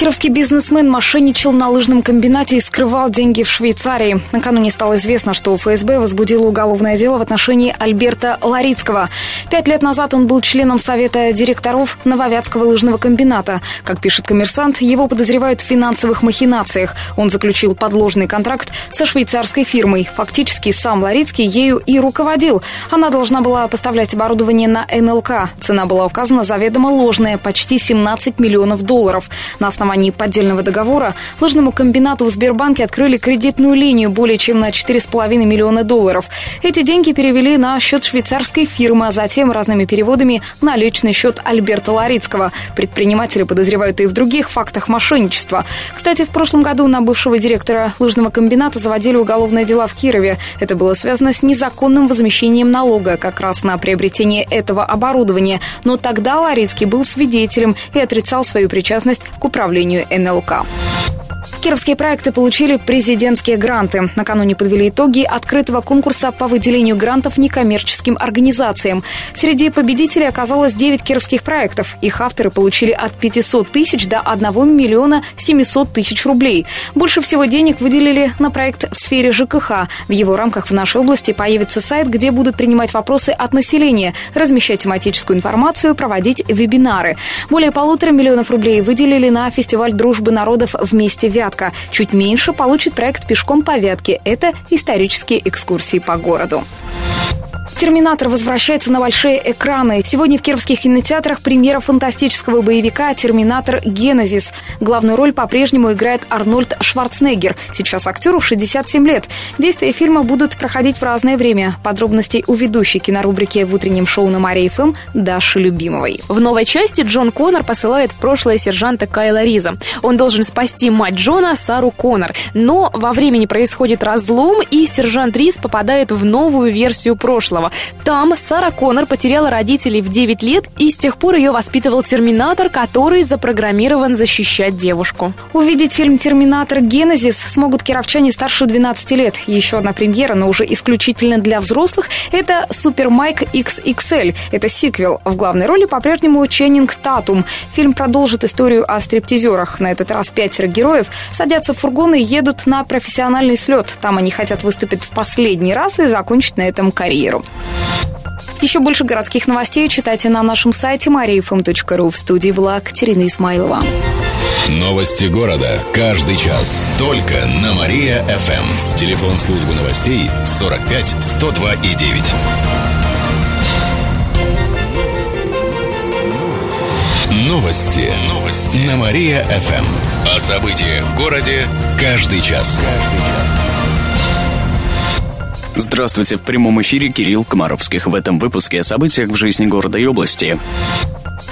Кировский бизнесмен мошенничал на лыжном комбинате и скрывал деньги в Швейцарии. Накануне стало известно, что ФСБ возбудило уголовное дело в отношении Альберта Ларицкого. Пять лет назад он был членом Совета директоров Нововятского лыжного комбината. Как пишет коммерсант, его подозревают в финансовых махинациях. Он заключил подложный контракт со швейцарской фирмой. Фактически сам Ларицкий ею и руководил. Она должна была поставлять оборудование на НЛК. Цена была указана заведомо ложная, почти 17 миллионов долларов. На основании основании поддельного договора лыжному комбинату в Сбербанке открыли кредитную линию более чем на 4,5 миллиона долларов. Эти деньги перевели на счет швейцарской фирмы, а затем разными переводами на личный счет Альберта Ларицкого. Предприниматели подозревают и в других фактах мошенничества. Кстати, в прошлом году на бывшего директора лыжного комбината заводили уголовное дело в Кирове. Это было связано с незаконным возмещением налога как раз на приобретение этого оборудования. Но тогда Ларицкий был свидетелем и отрицал свою причастность к управлению управлению НЛК. Кировские проекты получили президентские гранты. Накануне подвели итоги открытого конкурса по выделению грантов некоммерческим организациям. Среди победителей оказалось 9 кировских проектов. Их авторы получили от 500 тысяч до 1 миллиона 700 тысяч рублей. Больше всего денег выделили на проект в сфере ЖКХ. В его рамках в нашей области появится сайт, где будут принимать вопросы от населения, размещать тематическую информацию, проводить вебинары. Более полутора миллионов рублей выделили на фестиваль дружбы народов «Вместе Вятка». Вятка. Чуть меньше получит проект «Пешком по Вятке». Это исторические экскурсии по городу. «Терминатор» возвращается на большие экраны. Сегодня в кировских кинотеатрах премьера фантастического боевика «Терминатор Генезис». Главную роль по-прежнему играет Арнольд Шварценеггер. Сейчас актеру 67 лет. Действия фильма будут проходить в разное время. Подробностей у ведущей кинорубрики в утреннем шоу на Марии ФМ Даши Любимовой. В новой части Джон Коннор посылает в прошлое сержанта Кайла Риза. Он должен спасти мать Джона, Сару Коннор. Но во времени происходит разлом, и сержант Риз попадает в новую версию прошлого. Там Сара Коннор потеряла родителей в 9 лет, и с тех пор ее воспитывал Терминатор, который запрограммирован защищать девушку. Увидеть фильм «Терминатор. Генезис» смогут кировчане старше 12 лет. Еще одна премьера, но уже исключительно для взрослых, это «Супер Майк XXL». Это сиквел. В главной роли по-прежнему Ченнинг Татум. Фильм продолжит историю о стриптизерах. На этот раз пятеро героев садятся в фургоны и едут на профессиональный слет. Там они хотят выступить в последний раз и закончить на этом карьеру. Еще больше городских новостей читайте на нашем сайте mariafm.ru. В студии была Катерина Исмайлова. Новости города. Каждый час. Только на Мария-ФМ. Телефон службы новостей 45 102 и 9. Новости. Новости. На Мария-ФМ. О событиях в городе каждый час. Каждый час. Здравствуйте, в прямом эфире Кирилл Комаровских. В этом выпуске о событиях в жизни города и области.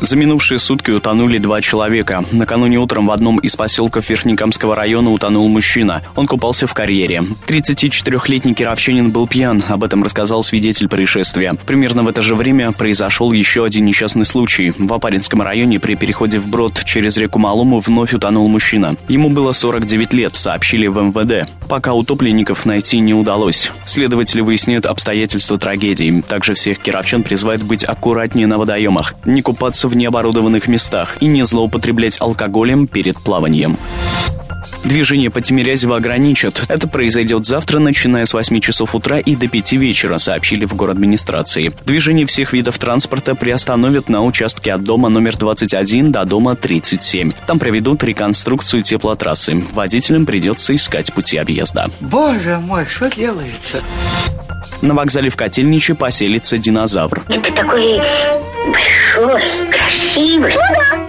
За минувшие сутки утонули два человека. Накануне утром в одном из поселков Верхнекамского района утонул мужчина. Он купался в карьере. 34-летний кировчанин был пьян. Об этом рассказал свидетель происшествия. Примерно в это же время произошел еще один несчастный случай. В Апаринском районе при переходе в брод через реку Малому вновь утонул мужчина. Ему было 49 лет, сообщили в МВД. Пока утопленников найти не удалось. Следователи выясняют обстоятельства трагедии. Также всех кировчан призывают быть аккуратнее на водоемах. Не купаться в необорудованных местах и не злоупотреблять алкоголем перед плаванием. Движение по Тимирязево ограничат. Это произойдет завтра, начиная с 8 часов утра и до 5 вечера, сообщили в город администрации. Движение всех видов транспорта приостановят на участке от дома номер 21 до дома 37. Там проведут реконструкцию теплотрассы. Водителям придется искать пути объезда. Боже мой, что делается? На вокзале в Котельниче поселится динозавр. Это такой большой, красивый.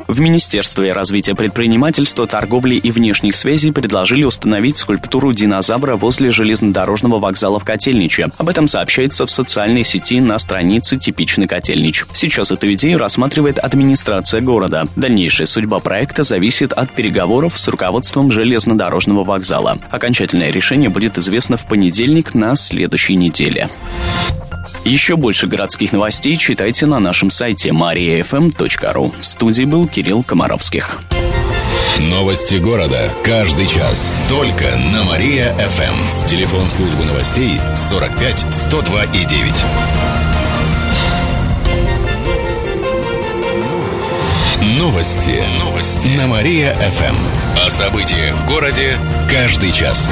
В Министерстве развития предпринимательства, торговли и внешних связей предложили установить скульптуру динозавра возле железнодорожного вокзала в Котельниче. Об этом сообщается в социальной сети на странице «Типичный Котельнич». Сейчас эту идею рассматривает администрация города. Дальнейшая судьба проекта зависит от переговоров с руководством железнодорожного вокзала. Окончательное решение будет известно в понедельник на следующей неделе. Еще больше городских новостей читайте на нашем сайте mariafm.ru. В студии был Кирилл Комаровских. Новости города. Каждый час. Только на Мария-ФМ. Телефон службы новостей 45 102 и 9. Новости. Новости. На Мария-ФМ. О событиях в городе каждый час.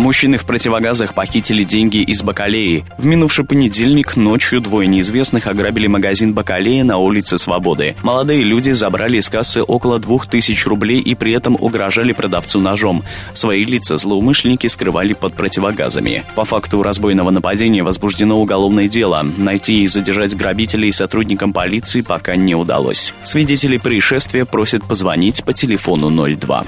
Мужчины в противогазах похитили деньги из Бакалеи. В минувший понедельник ночью двое неизвестных ограбили магазин Бакалея на улице Свободы. Молодые люди забрали из кассы около двух тысяч рублей и при этом угрожали продавцу ножом. Свои лица злоумышленники скрывали под противогазами. По факту разбойного нападения возбуждено уголовное дело. Найти и задержать грабителей сотрудникам полиции пока не удалось. Свидетели происшествия просят позвонить по телефону 02.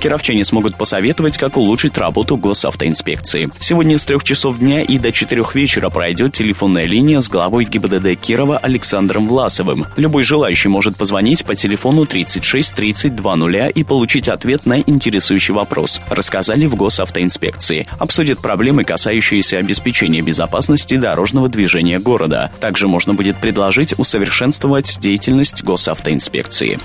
Кировчане смогут посоветовать, как улучшить работу госавтоинспекции. Сегодня с трех часов дня и до четырех вечера пройдет телефонная линия с главой ГИБДД Кирова Александром Власовым. Любой желающий может позвонить по телефону 36 30 20 и получить ответ на интересующий вопрос, рассказали в госавтоинспекции. Обсудят проблемы, касающиеся обеспечения безопасности дорожного движения города. Также можно будет предложить усовершенствовать деятельность госавтоинспекции.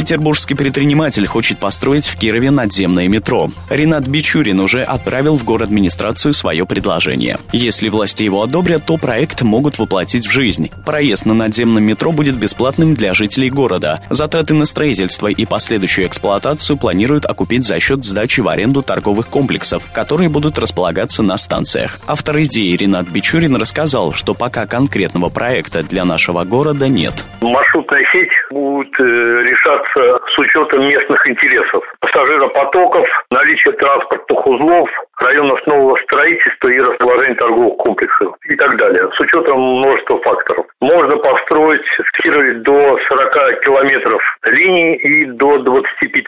Петербургский предприниматель хочет построить в Кирове надземное метро. Ренат Бичурин уже отправил в город администрацию свое предложение. Если власти его одобрят, то проект могут воплотить в жизнь. Проезд на надземном метро будет бесплатным для жителей города. Затраты на строительство и последующую эксплуатацию планируют окупить за счет сдачи в аренду торговых комплексов, которые будут располагаться на станциях. Автор идеи Ренат Бичурин рассказал, что пока конкретного проекта для нашего города нет. Маршрутная сеть будет э, решаться с учетом местных интересов, пассажиропотоков, наличия транспортных узлов, районов нового строительства и расположения торговых комплексов и так далее, с учетом множества факторов. Можно построить в Кирове до 40 километров линий и до 25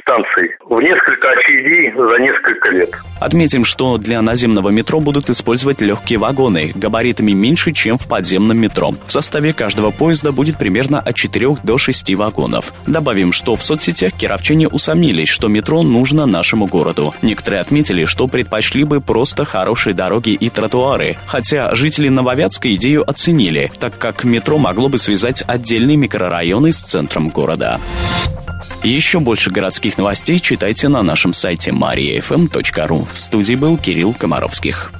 станций в несколько очередей за несколько лет. Отметим, что для наземного метро будут использовать легкие вагоны, габаритами меньше, чем в подземном метро. В составе каждого поезда будет примерно от 4 до 6 вагонов. Добавим, что в соцсетях кировчане усомнились, что метро нужно нашему городу. Некоторые отметили, что предпочли бы просто хорошие дороги и тротуары, хотя жители Нововятска идею оценили, так как метро могло бы связать отдельные микрорайоны с центром города. Еще больше городских новостей читайте на нашем сайте mariafm.ru. В студии был Кирилл Комаровских.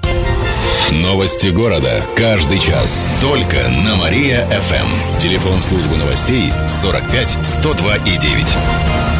Новости города. Каждый час. Только на Мария-ФМ. Телефон службы новостей 45 102 и 9.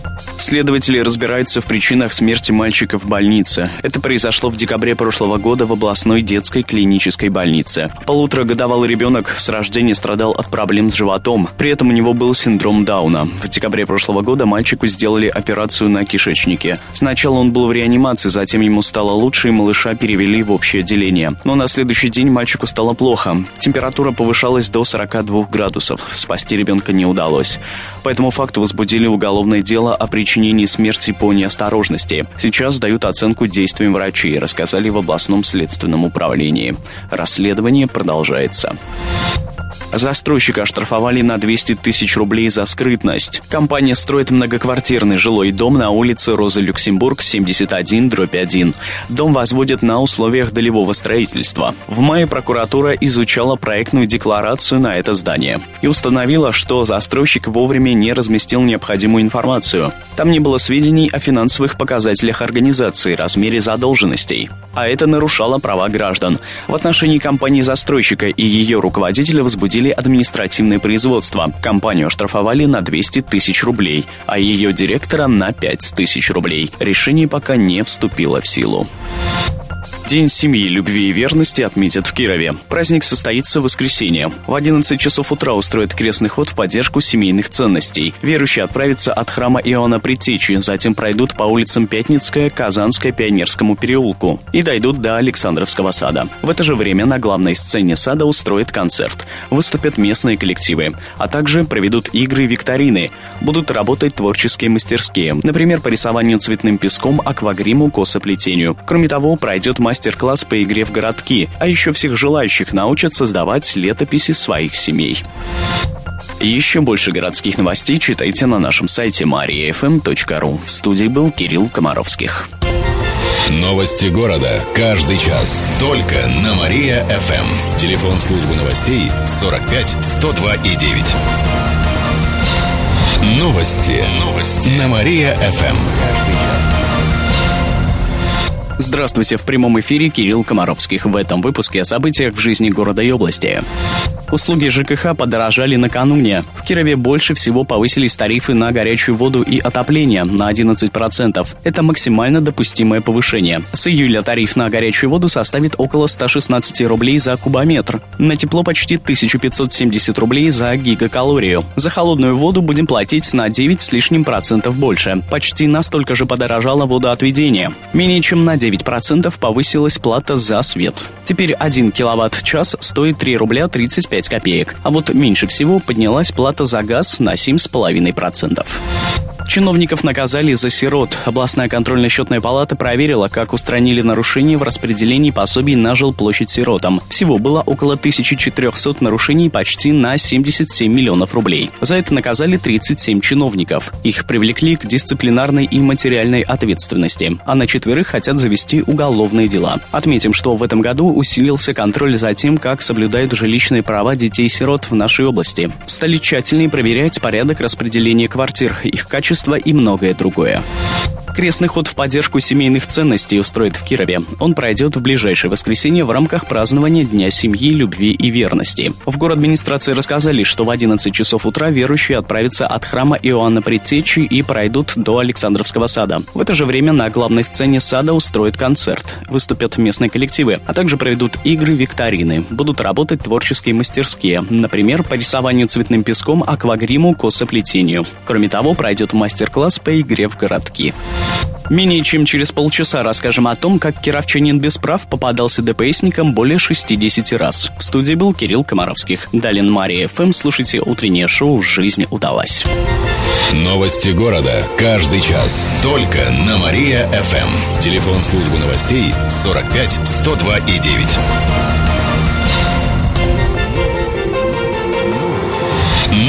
Следователи разбираются в причинах смерти мальчика в больнице. Это произошло в декабре прошлого года в областной детской клинической больнице. Полуторагодовалый ребенок с рождения страдал от проблем с животом. При этом у него был синдром Дауна. В декабре прошлого года мальчику сделали операцию на кишечнике. Сначала он был в реанимации, затем ему стало лучше, и малыша перевели в общее отделение. Но на следующий день мальчику стало плохо. Температура повышалась до 42 градусов. Спасти ребенка не удалось. По этому факту возбудили уголовное дело о причине причинении смерти по неосторожности. Сейчас дают оценку действиям врачей, рассказали в областном следственном управлении. Расследование продолжается. Застройщика оштрафовали на 200 тысяч рублей за скрытность. Компания строит многоквартирный жилой дом на улице Розы Люксембург, 71, дробь 1. Дом возводят на условиях долевого строительства. В мае прокуратура изучала проектную декларацию на это здание и установила, что застройщик вовремя не разместил необходимую информацию. Там не было сведений о финансовых показателях организации, размере задолженностей. А это нарушало права граждан. В отношении компании-застройщика и ее руководителя возбудили возбудили административное производство. Компанию оштрафовали на 200 тысяч рублей, а ее директора на 5 тысяч рублей. Решение пока не вступило в силу. День семьи, любви и верности отметят в Кирове. Праздник состоится в воскресенье. В 11 часов утра устроят крестный ход в поддержку семейных ценностей. Верующие отправятся от храма Иоанна Предтечи, затем пройдут по улицам Пятницкая, Казанская, Пионерскому переулку и дойдут до Александровского сада. В это же время на главной сцене сада устроят концерт. Выступят местные коллективы, а также проведут игры и викторины. Будут работать творческие мастерские, например, по рисованию цветным песком, аквагриму, косоплетению. Кроме того, пройдет мастер мастер-класс по игре в городки, а еще всех желающих научат создавать летописи своих семей. Еще больше городских новостей читайте на нашем сайте mariafm.ru. В студии был Кирилл Комаровских. Новости города. Каждый час. Только на Мария-ФМ. Телефон службы новостей 45 102 и 9. Новости. Новости. На Мария-ФМ. Каждый. Здравствуйте, в прямом эфире Кирилл Комаровских. В этом выпуске о событиях в жизни города и области. Услуги ЖКХ подорожали накануне. В Кирове больше всего повысились тарифы на горячую воду и отопление на 11%. Это максимально допустимое повышение. С июля тариф на горячую воду составит около 116 рублей за кубометр. На тепло почти 1570 рублей за гигакалорию. За холодную воду будем платить на 9 с лишним процентов больше. Почти настолько же подорожало водоотведение. Менее чем на 9% повысилась плата за свет. Теперь 1 киловатт-час стоит 3 рубля 35 копеек. А вот меньше всего поднялась плата за газ на 7,5%. Чиновников наказали за сирот. Областная контрольно-счетная палата проверила, как устранили нарушения в распределении пособий на жилплощадь сиротам. Всего было около 1400 нарушений почти на 77 миллионов рублей. За это наказали 37 чиновников. Их привлекли к дисциплинарной и материальной ответственности. А на четверых хотят завести уголовные дела. Отметим, что в этом году усилился контроль за тем, как соблюдают жилищные права детей-сирот в нашей области. Стали тщательнее проверять порядок распределения квартир, их качество творчество и многое другое. Крестный ход в поддержку семейных ценностей устроит в Кирове. Он пройдет в ближайшее воскресенье в рамках празднования Дня семьи, любви и верности. В город администрации рассказали, что в 11 часов утра верующие отправятся от храма Иоанна Предтечи и пройдут до Александровского сада. В это же время на главной сцене сада устроят концерт. Выступят местные коллективы, а также проведут игры, викторины. Будут работать творческие мастерские, например, по рисованию цветным песком, аквагриму, косоплетению. Кроме того, пройдет мастер-класс по игре в городки. Менее чем через полчаса расскажем о том, как кировчанин без прав попадался ДПСникам более 60 раз. В студии был Кирилл Комаровских. Далин Мария ФМ. Слушайте утреннее шоу «Жизнь удалась». Новости города. Каждый час. Только на Мария-ФМ. Телефон службы новостей 45 102 и 9.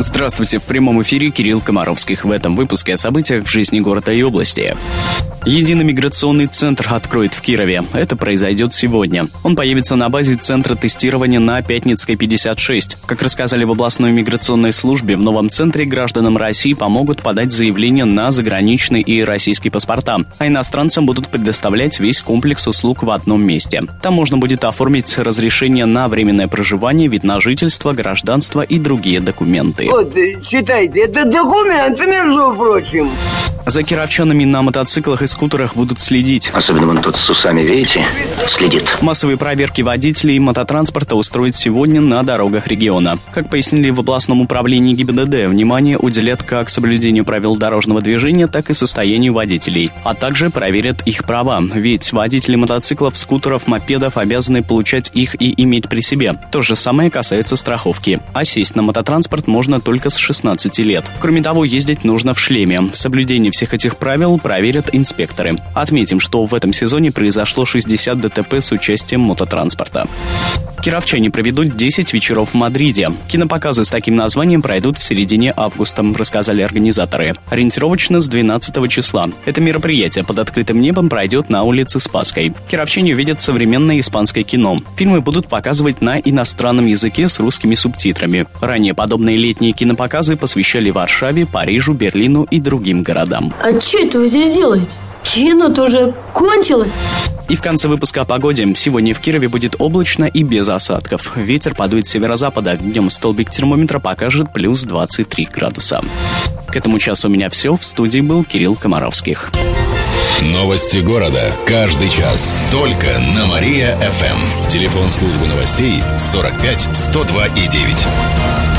Здравствуйте, в прямом эфире Кирилл Комаровских. В этом выпуске о событиях в жизни города и области. Единый миграционный центр откроет в Кирове. Это произойдет сегодня. Он появится на базе центра тестирования на Пятницкой 56. Как рассказали в областной миграционной службе, в новом центре гражданам России помогут подать заявление на заграничные и российские паспорта, а иностранцам будут предоставлять весь комплекс услуг в одном месте. Там можно будет оформить разрешение на временное проживание, вид на жительство, гражданство и другие документы. Вот, читайте, это документы, между прочим. За кировчанами на мотоциклах и скутерах будут следить. Особенно вон тот с усами, видите, следит. Массовые проверки водителей мототранспорта устроят сегодня на дорогах региона. Как пояснили в областном управлении ГИБДД, внимание уделят как соблюдению правил дорожного движения, так и состоянию водителей. А также проверят их права, ведь водители мотоциклов, скутеров, мопедов обязаны получать их и иметь при себе. То же самое касается страховки. А сесть на мототранспорт можно можно только с 16 лет. Кроме того, ездить нужно в шлеме. Соблюдение всех этих правил проверят инспекторы. Отметим, что в этом сезоне произошло 60 ДТП с участием мототранспорта. Кировчане проведут 10 вечеров в Мадриде. Кинопоказы с таким названием пройдут в середине августа, рассказали организаторы. Ориентировочно с 12 числа. Это мероприятие под открытым небом пройдет на улице Спасской. Кировчане увидят современное испанское кино. Фильмы будут показывать на иностранном языке с русскими субтитрами. Ранее подобные летние кинопоказы посвящали Варшаве, Парижу, Берлину и другим городам. А что это вы здесь делаете? Кино-то уже кончилось. И в конце выпуска о погоде. Сегодня в Кирове будет облачно и без осадков. Ветер подует с северо-запада. Днем столбик термометра покажет плюс 23 градуса. К этому часу у меня все. В студии был Кирилл Комаровских. Новости города. Каждый час. Только на Мария-ФМ. Телефон службы новостей 45 102 и 9.